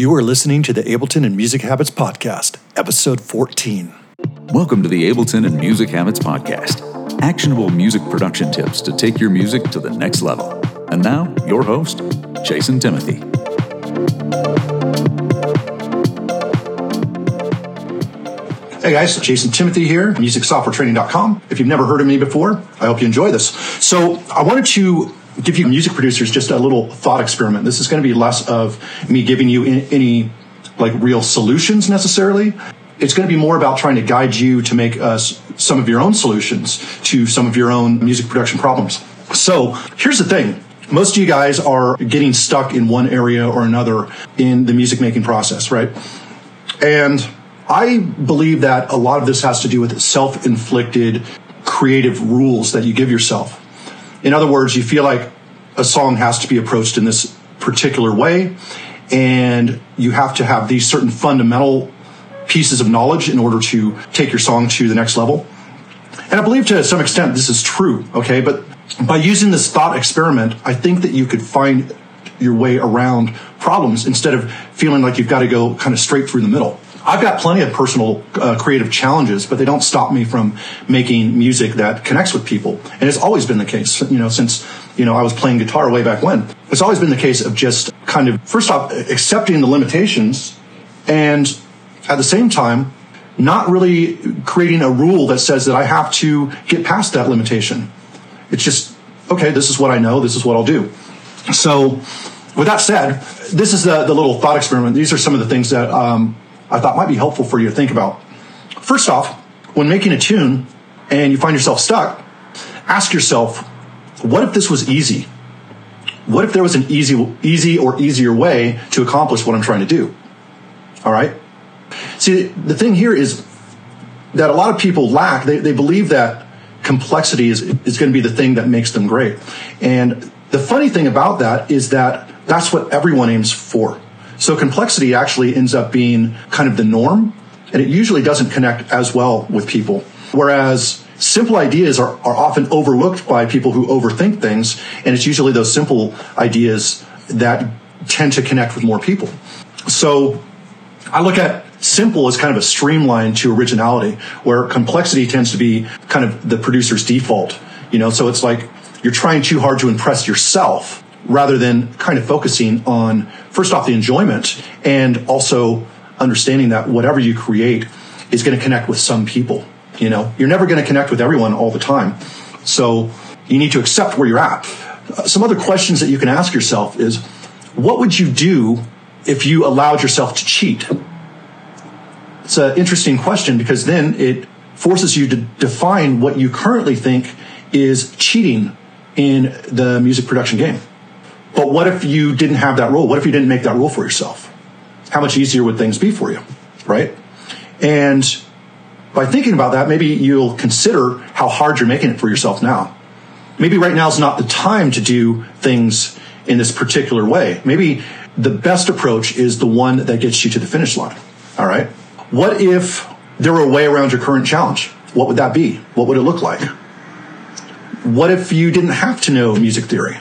You are listening to the Ableton and Music Habits Podcast, episode 14. Welcome to the Ableton and Music Habits Podcast actionable music production tips to take your music to the next level. And now, your host, Jason Timothy. Hey guys, Jason Timothy here, musicsoftwaretraining.com. If you've never heard of me before, I hope you enjoy this. So, I wanted to give you music producers just a little thought experiment. This is going to be less of me giving you any like real solutions necessarily. It's going to be more about trying to guide you to make uh, some of your own solutions to some of your own music production problems. So here's the thing. Most of you guys are getting stuck in one area or another in the music making process, right? And I believe that a lot of this has to do with self inflicted creative rules that you give yourself. In other words, you feel like a song has to be approached in this particular way, and you have to have these certain fundamental pieces of knowledge in order to take your song to the next level. And I believe to some extent this is true, okay? But by using this thought experiment, I think that you could find your way around problems instead of feeling like you've got to go kind of straight through the middle. I've got plenty of personal uh, creative challenges, but they don't stop me from making music that connects with people. And it's always been the case, you know, since, you know, I was playing guitar way back when. It's always been the case of just kind of, first off, accepting the limitations and at the same time, not really creating a rule that says that I have to get past that limitation. It's just, okay, this is what I know, this is what I'll do. So, with that said, this is the, the little thought experiment. These are some of the things that um, I thought might be helpful for you to think about. First off, when making a tune and you find yourself stuck, ask yourself, what if this was easy? What if there was an easy, easy or easier way to accomplish what I'm trying to do? All right. See, the thing here is that a lot of people lack, they, they believe that complexity is, is going to be the thing that makes them great. And the funny thing about that is that that's what everyone aims for. So complexity actually ends up being kind of the norm, and it usually doesn't connect as well with people. Whereas simple ideas are, are often overlooked by people who overthink things, and it's usually those simple ideas that tend to connect with more people. So I look at simple as kind of a streamline to originality, where complexity tends to be kind of the producer's default. You know, so it's like you're trying too hard to impress yourself rather than kind of focusing on first off the enjoyment and also understanding that whatever you create is going to connect with some people you know? You're never going to connect with everyone all the time. So you need to accept where you're at. Some other questions that you can ask yourself is what would you do if you allowed yourself to cheat? It's an interesting question because then it forces you to define what you currently think is cheating in the music production game but what if you didn't have that rule? What if you didn't make that rule for yourself? How much easier would things be for you? Right? And by thinking about that, maybe you'll consider how hard you're making it for yourself now. Maybe right now is not the time to do things in this particular way. Maybe the best approach is the one that gets you to the finish line. All right. What if there were a way around your current challenge? What would that be? What would it look like? What if you didn't have to know music theory?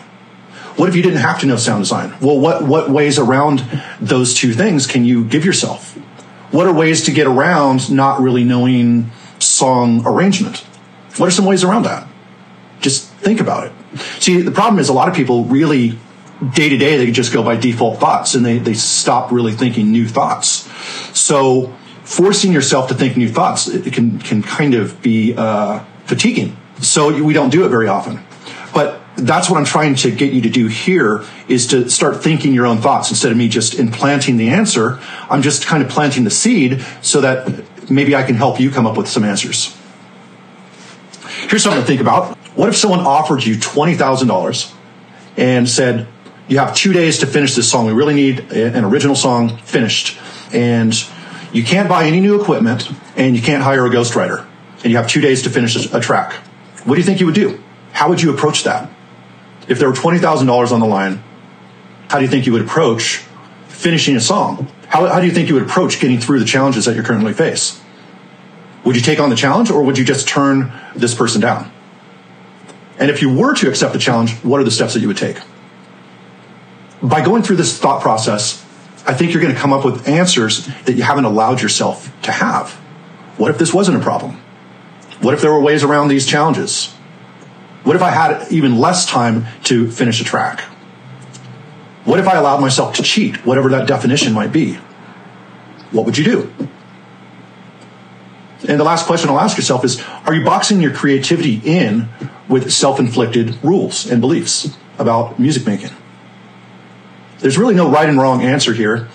What if you didn't have to know sound design? Well, what, what ways around those two things can you give yourself? What are ways to get around not really knowing song arrangement? What are some ways around that? Just think about it. See, the problem is a lot of people really day to day they just go by default thoughts and they, they stop really thinking new thoughts. So forcing yourself to think new thoughts it can can kind of be uh, fatiguing. So we don't do it very often. But that's what I'm trying to get you to do here is to start thinking your own thoughts instead of me just implanting the answer. I'm just kind of planting the seed so that maybe I can help you come up with some answers. Here's something to think about. What if someone offered you $20,000 and said, you have two days to finish this song. We really need an original song finished. And you can't buy any new equipment and you can't hire a ghostwriter. And you have two days to finish a track. What do you think you would do? How would you approach that? If there were $20,000 on the line, how do you think you would approach finishing a song? How, how do you think you would approach getting through the challenges that you currently face? Would you take on the challenge or would you just turn this person down? And if you were to accept the challenge, what are the steps that you would take? By going through this thought process, I think you're going to come up with answers that you haven't allowed yourself to have. What if this wasn't a problem? What if there were ways around these challenges? What if I had even less time to finish a track? What if I allowed myself to cheat, whatever that definition might be? What would you do? And the last question I'll ask yourself is Are you boxing your creativity in with self inflicted rules and beliefs about music making? There's really no right and wrong answer here.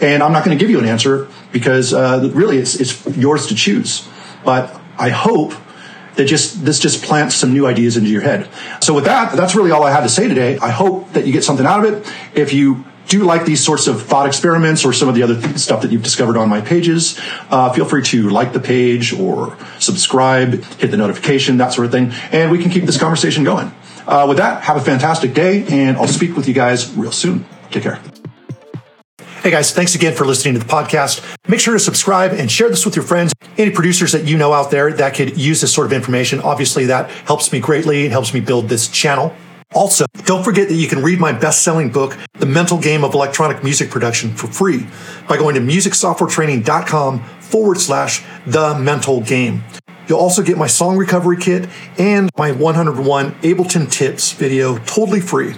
And I'm not going to give you an answer because uh, really it's, it's yours to choose. But I hope that just this just plants some new ideas into your head. So with that, that's really all I had to say today. I hope that you get something out of it. If you do like these sorts of thought experiments or some of the other th- stuff that you've discovered on my pages, uh, feel free to like the page or subscribe, hit the notification, that sort of thing, and we can keep this conversation going. Uh, with that, have a fantastic day, and I'll speak with you guys real soon. Take care. Hey guys, thanks again for listening to the podcast. Make sure to subscribe and share this with your friends. Any producers that you know out there that could use this sort of information, obviously that helps me greatly. It helps me build this channel. Also, don't forget that you can read my best selling book, The Mental Game of Electronic Music Production, for free by going to musicsoftwaretraining.com forward slash the mental game. You'll also get my song recovery kit and my 101 Ableton tips video totally free.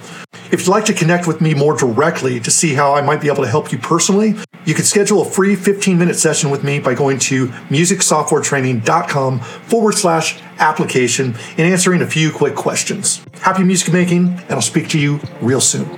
If you'd like to connect with me more directly to see how I might be able to help you personally, you can schedule a free 15 minute session with me by going to musicsoftwaretraining.com forward slash application and answering a few quick questions. Happy music making, and I'll speak to you real soon.